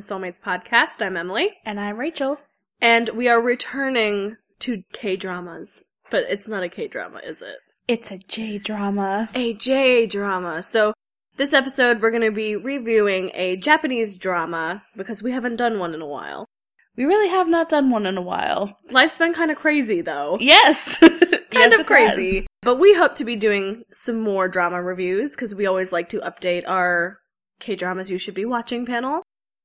Hello, everyone. Welcome to Soulmates Podcast. I'm Emily, And I'm Rachel. and we are returning to K dramas, but it's not a K drama, is it? It's a J drama. A J drama. So this episode, we're going to be reviewing a Japanese drama because we haven't done one in a while. We really have not done one in a while. Life's been kind of crazy, though. Yes. kind of crazy. But we hope to be doing some more drama reviews because we always like to update our K dramas you should be watching panel,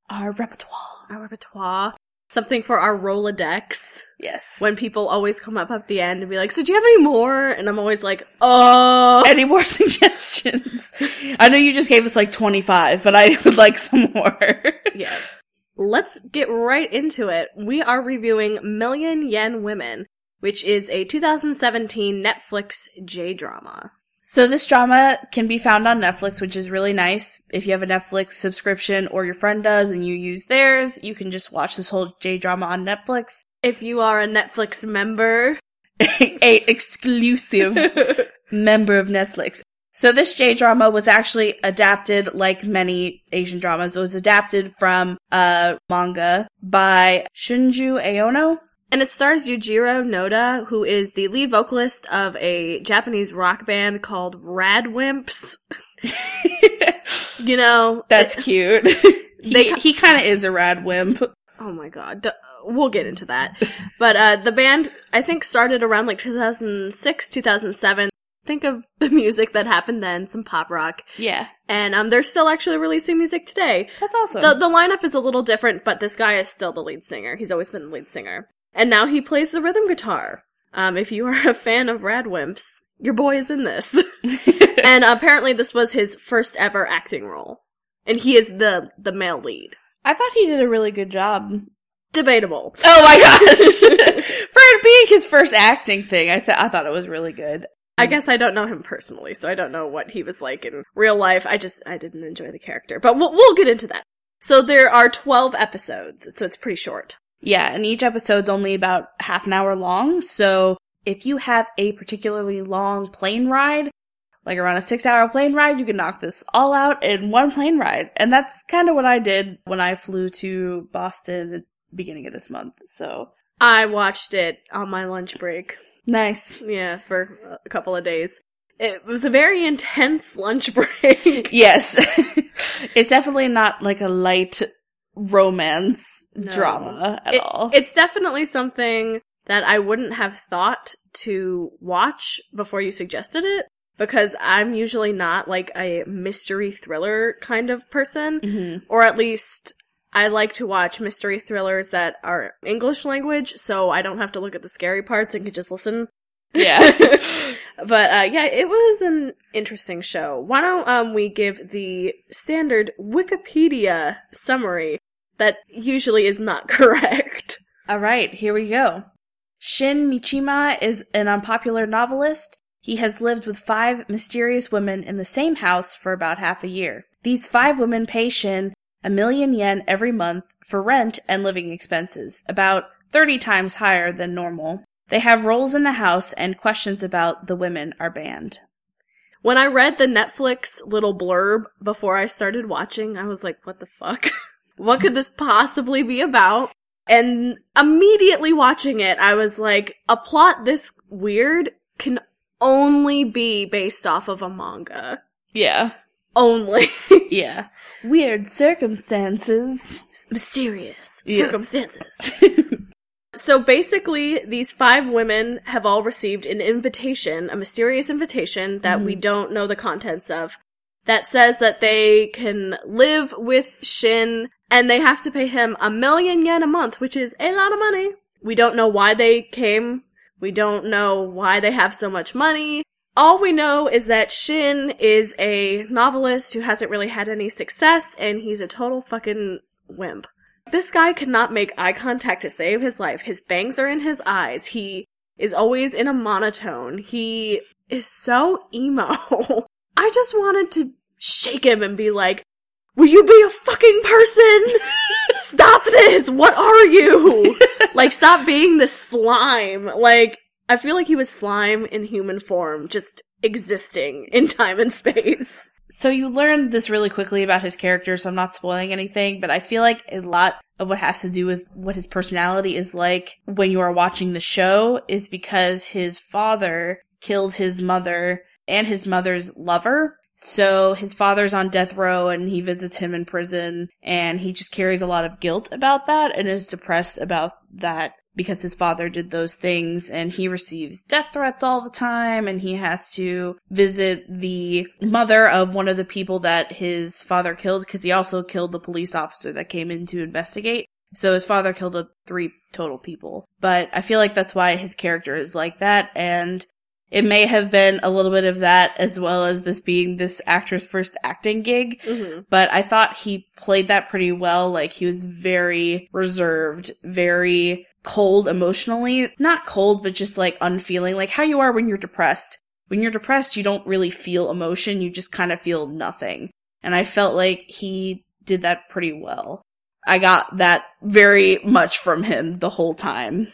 Our repertoire. our repertoire, something for our Rolodex. Yes. When people always come up at the end and be like, "So do you have any more?" and I'm always like, "Oh." Any more suggestions? I know you just gave us like 25, but I would like some more. yes. Let's get right into it. We are reviewing Million Yen Women, which is a 2017 Netflix J drama. So this drama can be found on Netflix, which is really nice. If you have a Netflix subscription or your friend does and you use theirs, you can just watch this whole J drama on Netflix. If you are a Netflix member, a exclusive member of Netflix. So this J drama was actually adapted like many Asian dramas. It was adapted from a manga by Shunju Aono. And it stars Yujiro Noda, who is the lead vocalist of a Japanese rock band called Radwimps. You know, That's cute. he They- he kind of is a rad wimp. oh my god, we'll get into that. but uh, the band, I think, started around like 2006, 2007. Think of the music that happened then, some pop rock, Yeah, and um, they're still actually releasing music today. that's awesome. The the lineup is a little different, but this guy is still the lead singer. He's always been the lead singer, and now he plays the rhythm guitar. Um, if you are a fan of Radwimps, your boy is in this. and apparently, this was his first ever acting role, and he is the the male lead. I thought he did a really good job. Debatable. Oh my gosh! For it being his first acting thing, I th- I thought it was really good. I guess I don't know him personally, so I don't know what he was like in real life. I just I didn't enjoy the character, but we'll we'll get into that. So there are twelve episodes, so it's pretty short. Yeah, and each episode's only about half an hour long, so if you have a particularly long plane ride, like around a six hour plane ride, you can knock this all out in one plane ride. And that's kind of what I did when I flew to Boston at the beginning of this month. So I watched it on my lunch break. nice. Yeah, for a couple of days. It was a very intense lunch break. Yes. it's definitely not like a light romance No. drama at It- all. It's definitely something that I wouldn't have thought to watch before you suggested it because I'm usually not like a mystery thriller kind of person, Mhm. or at least I like to watch mystery thrillers that are English language so I don't have to look at the scary parts and can just listen. Yeah. but uh, yeah, it was an interesting show. Why don't um, we give the standard Wikipedia summary that usually is not correct? All right, here we go. Shin Michima is an unpopular novelist. He has lived with five mysterious women in the same house for about half a year. These five women pay Shin a million yen every month for rent and living expenses, about 30 times higher than normal. They have roles in the house and questions about the women are banned. When I read the Netflix little blurb before I started watching, I was like, what the fuck? what could this possibly be about? And immediately watching it, I was like, a plot this weird can only be based off of a manga. Yeah. Only. Yeah. Weird circumstances. Mysterious Yes. circumstances. So basically, these five women have all received an invitation, a mysterious invitation that we mm-hmm. don't know the contents of, that says that they can live with Shin and they have to pay him a million yen a month, which is a lot of money. We don't know why they came. We don't know why they have so much money. All we know is that Shin is a novelist who hasn't really had any success and he's a total fucking wimp. This guy could not make eye contact to save his life. His bangs are in his eyes. He is always in a monotone. He is so emo. I just wanted to shake him and be like, Will you be a fucking person? stop this! What are you? like, stop being the slime. Like, I feel like he was slime in human form, just existing in time and space. So you learn this really quickly about his character, so I'm not spoiling anything, but I feel like a lot of what has to do with what his personality is like when you are watching the show is because his father killed his mother and his mother's lover. So his father's on death row and he visits him in prison and he just carries a lot of guilt about that and is depressed about that because his father did those things and he receives death threats all the time and he has to visit the mother of one of the people that his father killed because he also killed the police officer that came in to investigate. So his father killed three total people. But I feel like that's why his character is like that and it may have been a little bit of that as well as this being this actor's first acting gig. Mm-hmm. But I thought he played that pretty well. Like he was very reserved, very cold emotionally. Not cold, but just like unfeeling. Like how you are when you're depressed. When you're depressed, you don't really feel emotion. You just kind of feel nothing. And I felt like he did that pretty well. I got that very much from him the whole time.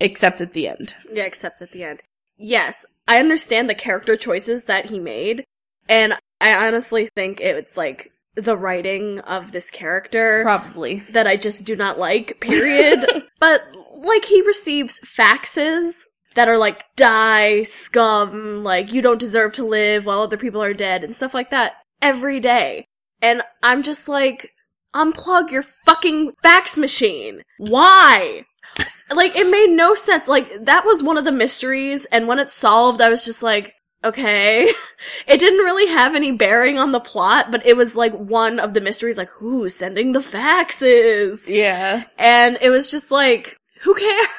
Except at the end. Yeah, except at the end. Yes, I understand the character choices that he made, and I honestly think it's like the writing of this character Probably. that I just do not like, period. but like he receives faxes that are like die, scum, like you don't deserve to live while other people are dead and stuff like that every day. And I'm just like, unplug your fucking fax machine. Why? Like it made no sense. Like that was one of the mysteries and when it's solved I was just like, okay. It didn't really have any bearing on the plot, but it was like one of the mysteries like who's sending the faxes? Yeah. And it was just like, who cares?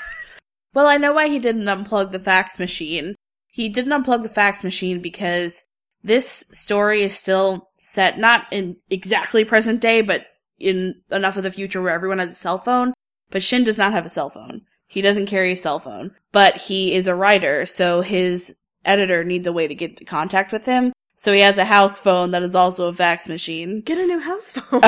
Well, I know why he didn't unplug the fax machine. He didn't unplug the fax machine because this story is still set not in exactly present day, but in enough of the future where everyone has a cell phone. But Shin does not have a cell phone. He doesn't carry a cell phone, but he is a writer, so his editor needs a way to get into contact with him. So he has a house phone that is also a fax machine. Get a new house phone.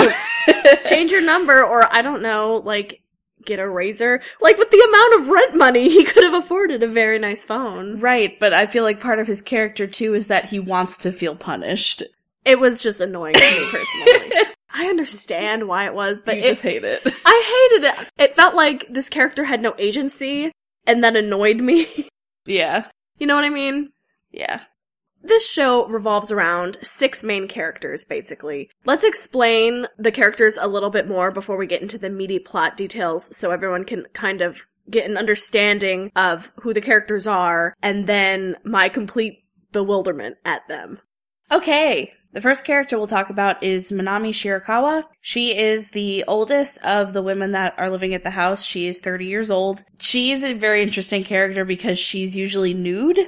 Change your number or I don't know, like get a razor. Like with the amount of rent money, he could have afforded a very nice phone. Right, but I feel like part of his character too is that he wants to feel punished. It was just annoying to me personally. I understand why it was, but you it, just hate it. I hated it. It felt like this character had no agency, and that annoyed me. yeah. you know what I mean? Yeah. This show revolves around six main characters, basically. Let's explain the characters a little bit more before we get into the meaty plot details so everyone can kind of get an understanding of who the characters are and then my complete bewilderment at them. Okay. The first character we'll talk about is Minami Shirakawa. She is the oldest of the women that are living at the house. She is 30 years old. She is a very interesting character because she's usually nude.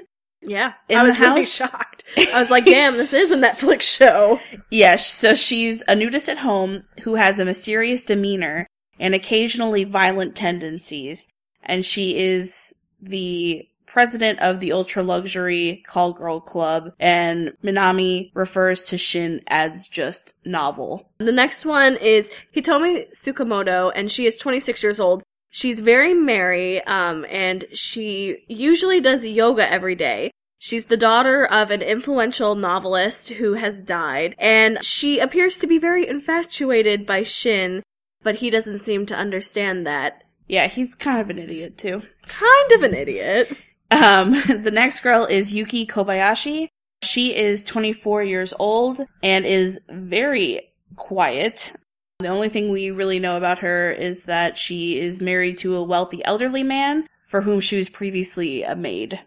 Yeah, I was really shocked. I was like, damn, this is a Netflix show. Yes, so she's a nudist at home who has a mysterious demeanor and occasionally violent tendencies. And she is the president of the ultra luxury call girl club and Minami refers to Shin as just novel. The next one is Hitomi Tsukamoto, and she is 26 years old. She's very merry, um, and she usually does yoga every day. She's the daughter of an influential novelist who has died, and she appears to be very infatuated by Shin, but he doesn't seem to understand that. Yeah, he's kind of an idiot too. Kind of an idiot. Um, the next girl is Yuki Kobayashi. She is 24 years old and is very quiet. The only thing we really know about her is that she is married to a wealthy elderly man for whom she was previously a maid.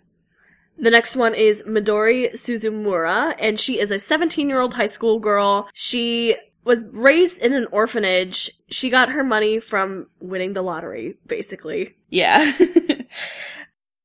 The next one is Midori Suzumura, and she is a 17 year old high school girl. She was raised in an orphanage. She got her money from winning the lottery, basically. Yeah.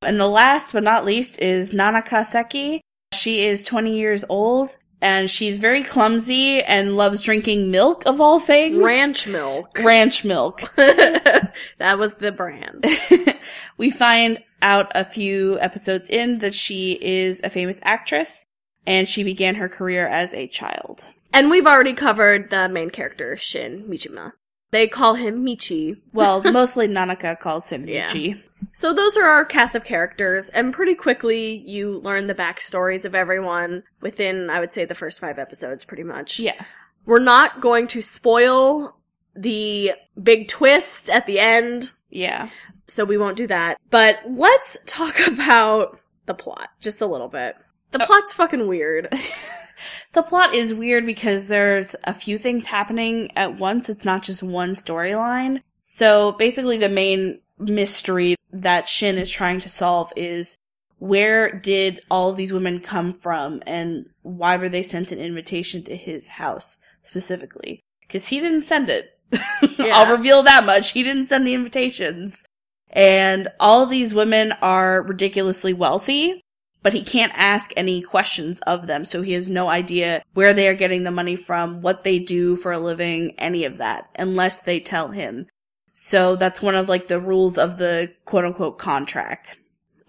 and the last but not least is Nanaka Seki. She is 20 years old and she's very clumsy and loves drinking milk of all things. Ranch milk. Ranch milk. that was the brand. we find out a few episodes in that she is a famous actress and she began her career as a child. And we've already covered the main character, Shin Michima. They call him Michi. Well, mostly Nanaka calls him Yeah. Michi. So those are our cast of characters, and pretty quickly you learn the backstories of everyone within, I would say, the first five episodes, pretty much. Yeah. We're not going to spoil the big twist at the end, Yeah. so we won't do that. But let's talk about the plot just a little bit. The Uh, plot's fucking weird. The plot is weird because there's a few things happening at once. It's not just one storyline. So basically the main mystery that Shin is trying to solve is where did all these women come from and why were they sent an invitation to his house specifically? Cause he didn't send it. Yeah. I'll reveal that much. He didn't send the invitations. And all these women are ridiculously wealthy but he can't ask any questions of them. So he has no idea where they are getting the money from, what they do for a living, any of that, unless they tell him. So that's one of like the rules of the quote unquote contract.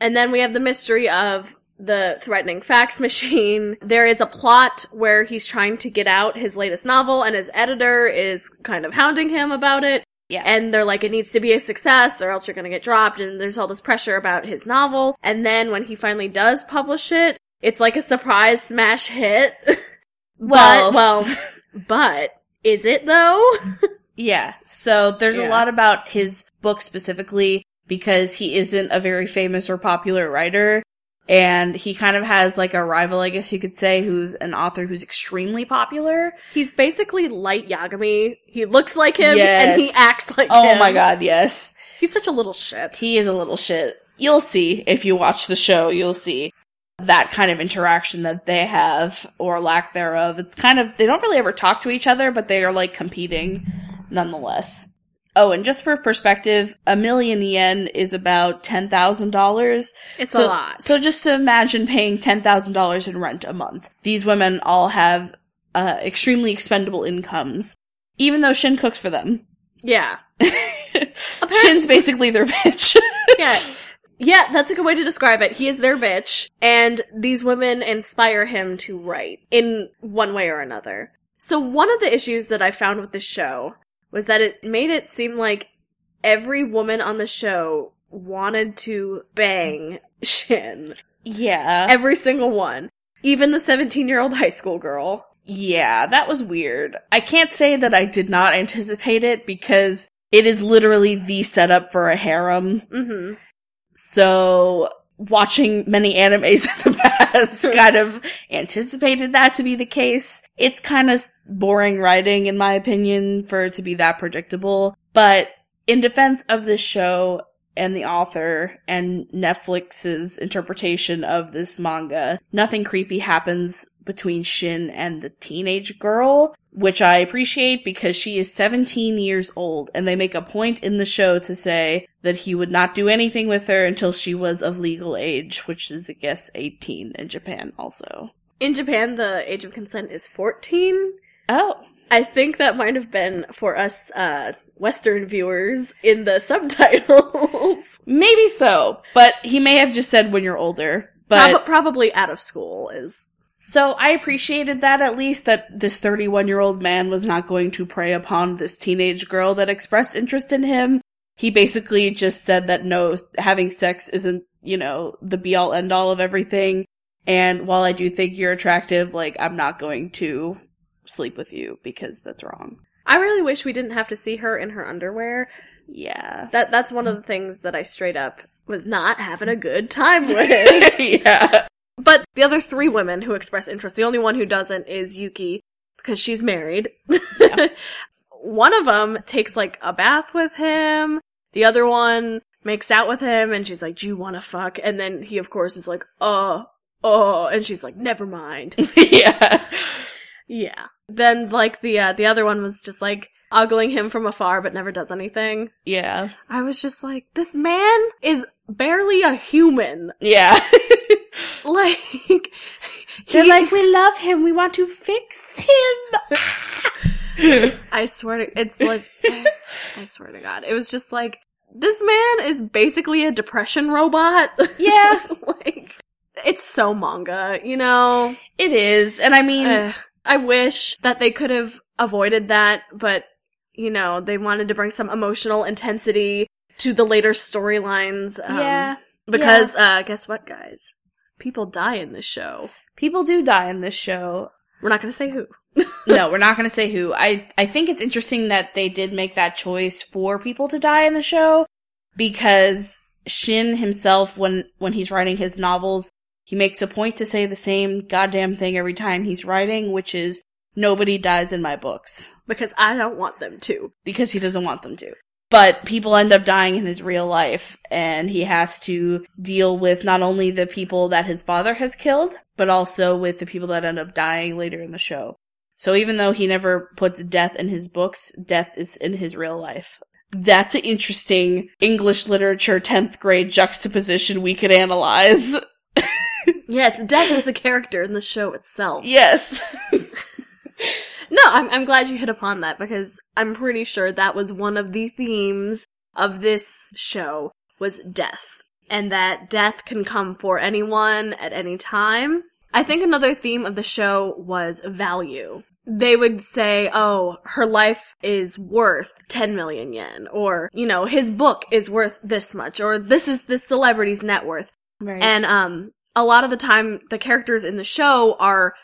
And then we have the mystery of the threatening fax machine. There is a plot where he's trying to get out his latest novel and his editor is kind of hounding him about it. Yeah. And they're like, it needs to be a success or else you're gonna get dropped. And there's all this pressure about his novel. And then when he finally does publish it, it's like a surprise smash hit. Well- but, well, but is it though? yeah. So there's Yeah. a lot about his book specifically because he isn't a very famous or popular writer. And he kind of has like a rival, I guess you could say, who's an author who's extremely popular. He's basically light Yagami. He looks like him Yes. and he acts like him. Oh him. my god, yes. He's such a little shit. He is a little shit. You'll see if you watch the show, you'll see that kind of interaction that they have or lack thereof. It's kind of, they don't really ever talk to each other, but they are like competing nonetheless. Oh, and just for perspective, a million yen is about $10,000. It's So, a lot. so just to imagine paying $10,000 in rent a month. These women all have uh, extremely expendable incomes, even though Shin cooks for them. yeah. Shin's basically their bitch. Yeah. Yeah, that's a good way to describe it. He is their bitch, and these women inspire him to write in one way or another. So one of the issues that I found with this show was that it made it seem like every woman on the show wanted to bang Shin. yeah. Every single one. Even the 17 year old high school girl. Yeah, that was weird. I can't say that I did not anticipate it because it is literally the setup for a harem. hmm So watching many animes in the past kind of anticipated that to be the case. It's kind of boring writing in my opinion for it to be that predictable. But in defense of this show and the author and Netflix's interpretation of this manga, nothing creepy happens between Shin and the teenage girl, which I appreciate because she is 17 years old and they make a point in the show to say that he would not do anything with her until she was of legal age, which is, I guess, 18 in Japan also. In Japan, the age of consent is 14. Oh. I think that might have been for us, uh, Western viewers in the subtitles. Maybe so, but he may have just said when you're older. But Prob- probably out of school is. So I appreciated that at least that this 31 year old man was not going to prey upon this teenage girl that expressed interest in him. He basically just said that no, having sex isn't, you know, the be all end all of everything. And while I do think you're attractive, like, I'm not going to sleep with you because that's wrong. I really wish we didn't have to see her in her underwear. Yeah. That that's one of the things that I straight up was not having a good time with. yeah. but the other three women who express interest, the only one who doesn't is Yuki because she's married. one of them takes like a bath with him. The other one makes out with him and she's like, "Do you want to fuck?" And then he of course is like, "Uh, oh," and she's like, "Never mind." yeah. Yeah. Then like the uh, the other one was just like ogling him from afar but never does anything. Yeah. I was just like, this man is barely a human. Yeah. Like, They're he- like, we love him. We want to fix him. I swear to, it's like, I swear to God, it was just like, this man is basically a depression robot. Yeah. like, it's so manga, you know? It is. And I mean, Ugh. I wish that they could have avoided that, but, you know, they wanted to bring some emotional intensity to the later storylines. Um, Yeah. Because, uh, guess what, guys? People die in this show. People do die in this show. We're not gonna say who. no, we're not going to say who. I I think it's interesting that they did make that choice for people to die in the show because Shin himself when when he's writing his novels, he makes a point to say the same goddamn thing every time he's writing, which is nobody dies in my books Because I don't want them to. because he doesn't want them to. But people end up dying in his real life, and he has to deal with not only the people that his father has killed, but also with the people that end up dying later in the show. So even though he never puts death in his books, death is in his real life. That's an interesting English literature 10th grade juxtaposition we could analyze. Yes, death is a character in the show itself. yes. No, I'm, I'm glad you hit upon that because I'm pretty sure that was one of the themes of this show was death. And that death can come for anyone at any time. I think another theme of the show was value. They would say, oh, her life is worth 10 million yen, or, you know, his book is worth this much, or this is this celebrity's net worth. Right. And um a lot of the time the characters in the show are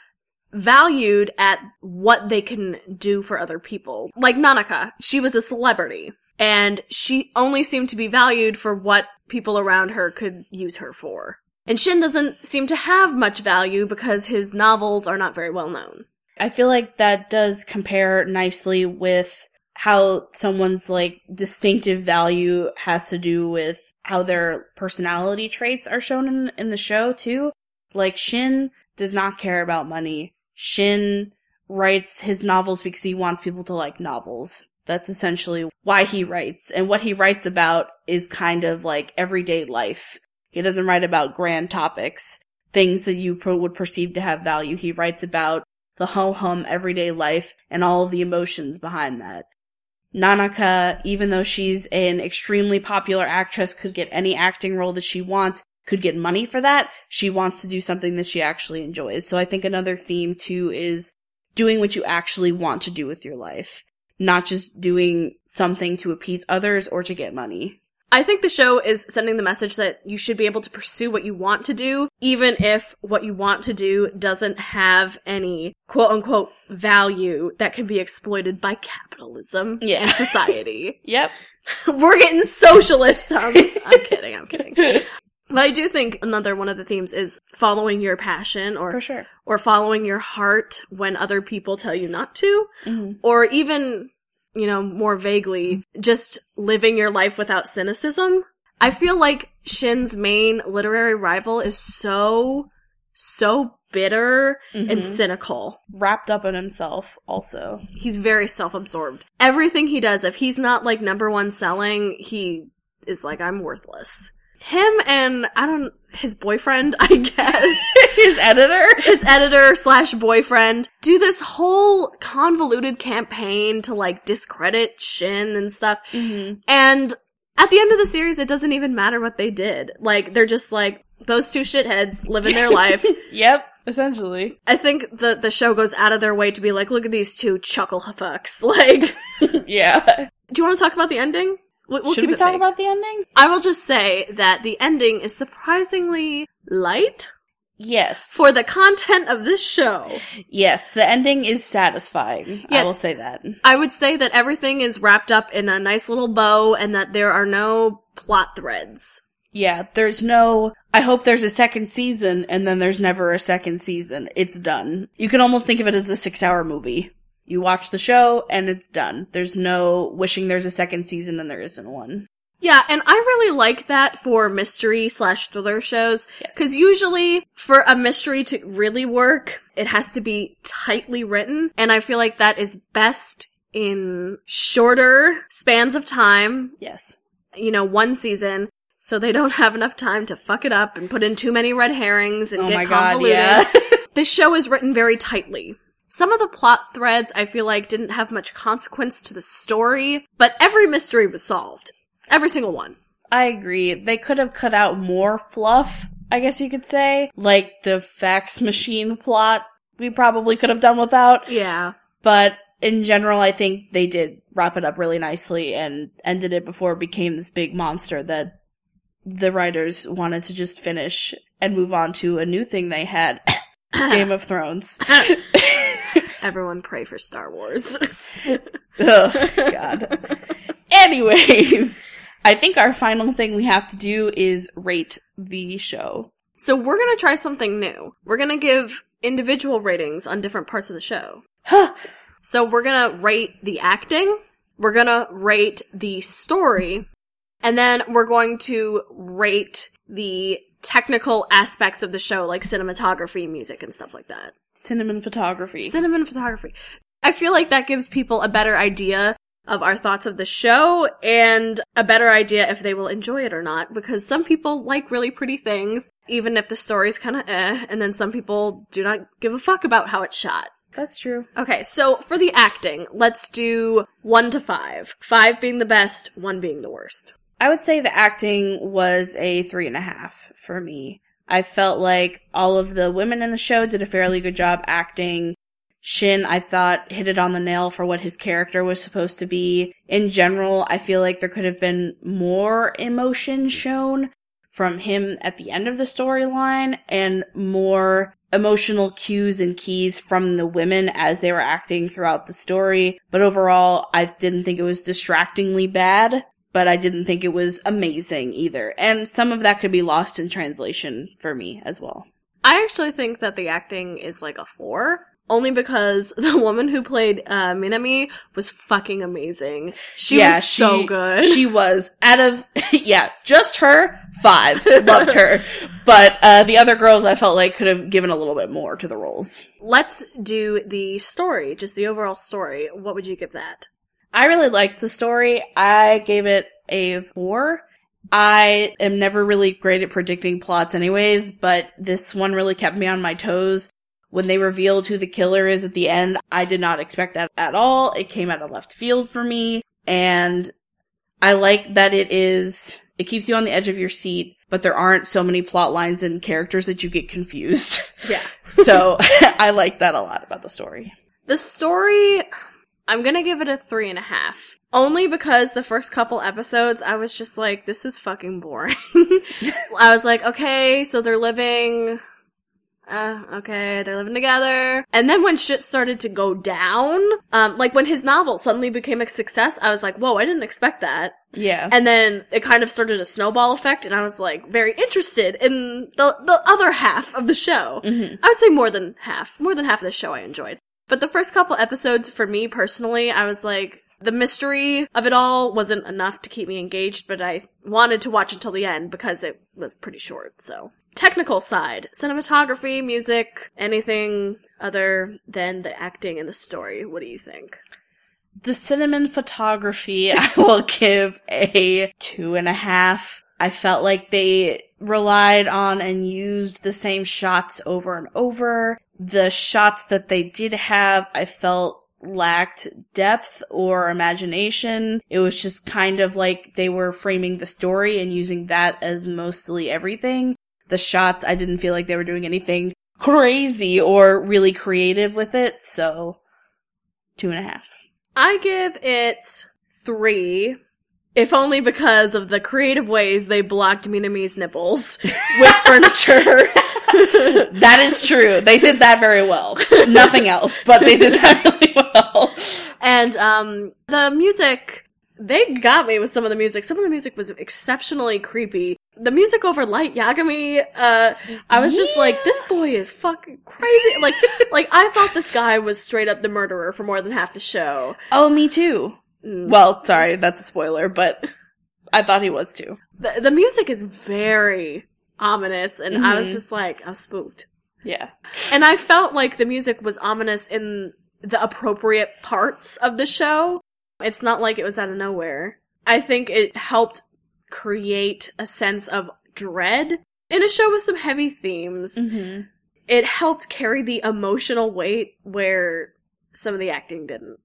valued at what they can do for other people. Like Nanaka, she was a celebrity and she only seemed to be valued for what people around her could use her for. And Shin doesn't seem to have much value because his novels are not very well known. I feel like that does compare nicely with how someone's like distinctive value has to do with how their personality traits are shown in in the show too. Like Shin does not care about money. Shin writes his novels because he wants people to like novels. That's essentially why he writes. And what he writes about is kind of like everyday life. He doesn't write about grand topics, things that you pro- would perceive to have value. He writes about the ho hum everyday life and all the emotions behind that. Nanaka, even though she's an extremely popular actress, could get any acting role that she wants, could get money for that. She wants to do something that she actually enjoys. So I think another theme too is doing what you actually want to do with your life, not just doing something to appease others or to get money. I think the show is sending the message that you should be able to pursue what you want to do, even if what you want to do doesn't have any quote unquote value that can be exploited by capitalism Yeah. and society. Yep. We're getting socialist. Um, I'm kidding, I'm kidding. But I do think another one of the themes is following your passion or sure. or following your heart when other people tell you not to, hmm or even, you know, more vaguely, just living your life without cynicism. I feel like Shin's main literary rival is so, so bitter and Mhm. cynical. Wrapped up in himself also. He's very self-absorbed. Everything he does, if he's not like number one selling, he is like, I'm worthless. Him and, I don't, his boyfriend, I guess. His editor? his editor slash boyfriend do this whole convoluted campaign to like discredit Shin and stuff. Mm-hmm. And at the end of the series, it doesn't even matter what they did. Like, they're just like, those two shitheads living their life. Yep, essentially. I think the, the show goes out of their way to be like, look at these two chuckle fucks. Like, yeah. do you want to talk about the ending? We'll, Should we talk about the ending? I will just say that the ending is surprisingly light Yes. for the content of this show. Yes, the ending is satisfying. I will say that. I would say that everything is wrapped up in a nice little bow and that there are no plot threads. Yeah, there's no, I hope there's a second season and then there's never a second season. It's done. You can almost think of it as a six hour movie. You watch the show and it's done. There's no wishing there's a second season and there isn't one. Yeah, and I really like that for mystery slash thriller shows. Yes. Cause usually for a mystery to really work, it has to be tightly written. And I feel like that is best in shorter spans of time. Yes. You know, one season. So they don't have enough time to fuck it up and put in too many red herrings and Oh get my god, convoluted. yeah. this show is written very tightly. Some of the plot threads I feel like didn't have much consequence to the story, but every mystery was solved. Every single one. I agree. They could have cut out more fluff, I guess you could say. Like the fax machine plot, we probably could have done without. Yeah. But in general, I think they did wrap it up really nicely and ended it before it became this big monster that the writers wanted to just finish and move on to a new thing they had Game of Thrones. Everyone pray for Star Wars. oh, God. Anyways, I think our final thing we have to do is rate the show. So we're gonna try something new. We're gonna give individual ratings on different parts of the show. so we're gonna rate the acting, we're gonna rate the story, and then we're going to rate the technical aspects of the show, like cinematography, music, and stuff like that. Cinnamon photography. Cinnamon photography. I feel like that gives people a better idea of our thoughts of the show and a better idea if they will enjoy it or not because some people like really pretty things even if the story's kind of eh and then some people do not give a fuck about how it's shot That's true. okay so for the acting let's do 1 to 5 5 being the best 1 being the worst I would say the acting was a three and a half for me. I felt like all of the women in the show did a fairly good job acting. Shin, I thought, hit it on the nail for what his character was supposed to be. In general, I feel like there could have been more emotion shown from him at the end of the storyline and more emotional cues and keys from the women as they were acting throughout the story. But overall, I didn't think it was distractingly bad, but I didn't think it was amazing either. And some of that could be lost in translation for me as well. I actually think that the acting is like a 4 only because the woman who played uh, Minami was fucking amazing. She was so good. She was out of yeah, just her five. Loved her, but uh, the other girls I felt like could have given a little bit more to the roles. Let's do the story, just the overall story. What would you give that? I really liked the story. I gave it a four. I am never really great at predicting plots anyways, but this one really kept me on my toes. When they revealed who the killer is at the end, I did not expect that at all. It came out of left field for me. And I like that it is, it keeps you on the edge of your seat, but there aren't so many plot lines and characters that you get confused. Yeah. so I like that a lot about the story. The story, I'm gonna give it a three and a half. Only because the first couple episodes, I was just like, this is fucking boring. I was like, okay, so they're living, uh, okay, they're living together. And then when shit started to go down, um, like when his novel suddenly became a success, I was like, whoa, I didn't expect that. Yeah. And then it kind of started a snowball effect, and I was like very interested in the the other half of the show. Mhm. I would say more than half, more than half of the show I enjoyed. But the first couple episodes, for me personally, I was like, the mystery of it all wasn't enough to keep me engaged, but I wanted to watch until the end because it was pretty short, so. Technical side, cinematography, music, anything other than the acting and the story, what do you think? The cinnamon photography, I will give a two and a half. I felt like they relied on and used the same shots over and over. The shots that they did have, I felt lacked depth or imagination. It was just kind of like they were framing the story and using that as mostly everything. The shots, I didn't feel like they were doing anything crazy or really creative with it, so two and a half. I give it three, if only because of the creative ways they blocked Minami's nipples with furniture. That is true. They did that very well. Nothing else, but they did that really well. and um, the music, they got me with some of the music. Some of the music was exceptionally creepy. The music over Light Yagami, uh, I was just like, this boy is fucking crazy. Like, like I thought this guy was straight up the murderer for more than half the show. Oh, me too. Mm. Well, sorry, that's a spoiler, but I thought he was too. The, the music is very ominous, and I was Mhm. just like, I was spooked. Yeah. And I felt like the music was ominous in the appropriate parts of the show. It's not like it was out of nowhere. I think it helped create a sense of dread in a show with some heavy themes. Mm-hmm. It helped carry the emotional weight where some of the acting didn't.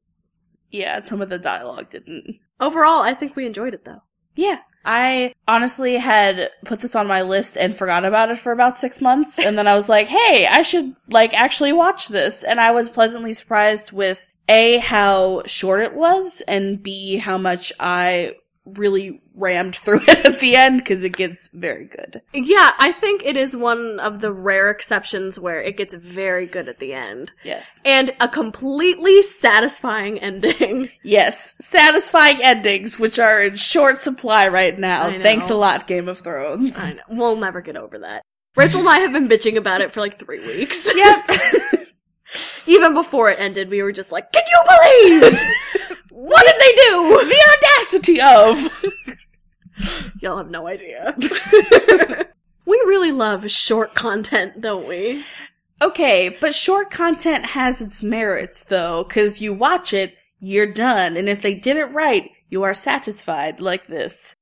Yeah, some of the dialogue didn't. Overall, I think we enjoyed it though. Yeah. I honestly had put this on my list and forgot about it for about six months. And then I was like, hey, I should like actually watch this. And I was pleasantly surprised with A, how short it was, and B, how much I really rammed through it at the end because it gets very good. Yeah, I think it is one of the rare exceptions where it gets very good at the end. Yes. And a completely satisfying ending. Yes. Satisfying endings, which are in short supply right now. Thanks a lot, Game of Thrones. I know. We'll never get over that. Rachel and I have been bitching about it for like three weeks. Yep. Even before it ended, we were just like, can you believe? what did they do? the audacity of. Y'all have no idea. we really love short content, don't we? Okay, but short content has its merits though, cause you watch it, you're done, and if they did it right, you are satisfied like this.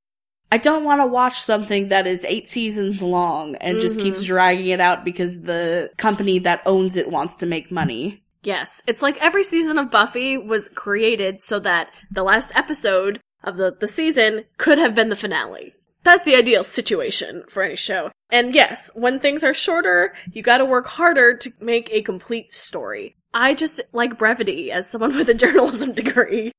I don't want to watch something that is eight seasons long and just Mhm. keeps dragging it out because the company that owns it wants to make money. Yes. It's like every season of Buffy was created so that the last episode of the, the season could have been the finale. That's the ideal situation for any show. And yes, when things are shorter, you gotta work harder to make a complete story. I just like brevity as someone with a journalism degree.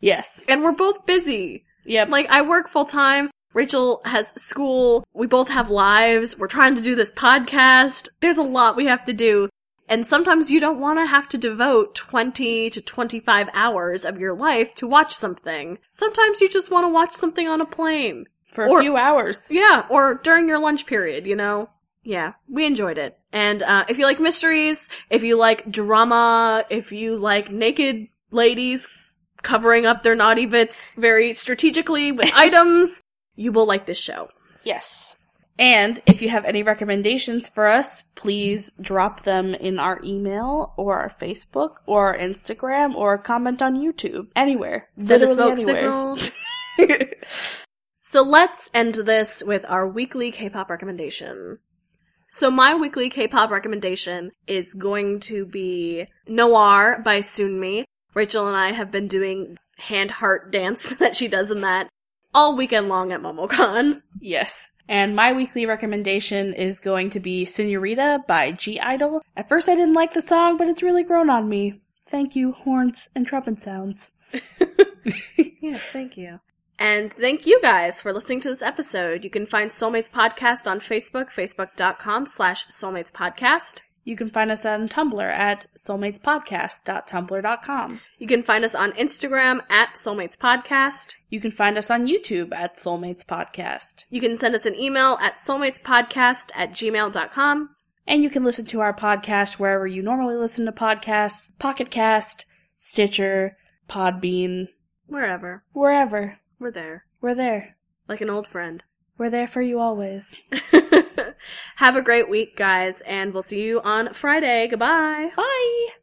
Yes. And we're both busy. Yep. Like, I work full time. Rachel has school. We both have lives. We're trying to do this podcast. There's a lot we have to do. And sometimes you don't want to have to devote 20 to 25 hours of your life to watch something. Sometimes you just want to watch something on a plane. for a or- few hours. Yeah, or during your lunch period, you know? Yeah, we enjoyed it. And uh, if you like mysteries, if you like drama, if you like naked ladies covering up their naughty bits very strategically with items, you will like this show. Yes. And if you have any recommendations for us, please drop them in our email or our Facebook or our Instagram or comment on YouTube. Anywhere. Send a smoke anywhere. signal. so let's end this with our weekly K-pop recommendation. So my weekly K-pop recommendation is going to be Noir by Sunmi. Rachel and I have been doing hand heart dance that she does in that all weekend long at MomoCon. Yes. And my weekly recommendation is going to be Senorita by (G)I-DLE. At first I didn't like the song, but it's really grown on me. Thank you, horns and trumpet sounds. Yes, thank you. And thank you guys for listening to this episode. You can find Soulmates Podcast on Facebook, facebook.com slash Soulmates Podcast. You can find us on Tumblr at soulmatespodcast.tumblr.com. You can find us on Instagram at soulmatespodcast. You can find us on YouTube at soulmatespodcast. You can send us an email at soulmatespodcast at gmail.com. And you can listen to our podcast wherever you normally listen to podcasts Pocket Cast, Stitcher, Podbean, Wherever. wherever. We're there. We're there. Like an old friend. We're there for you always. Have a great week, guys, and we'll see you on Friday. Goodbye. Bye!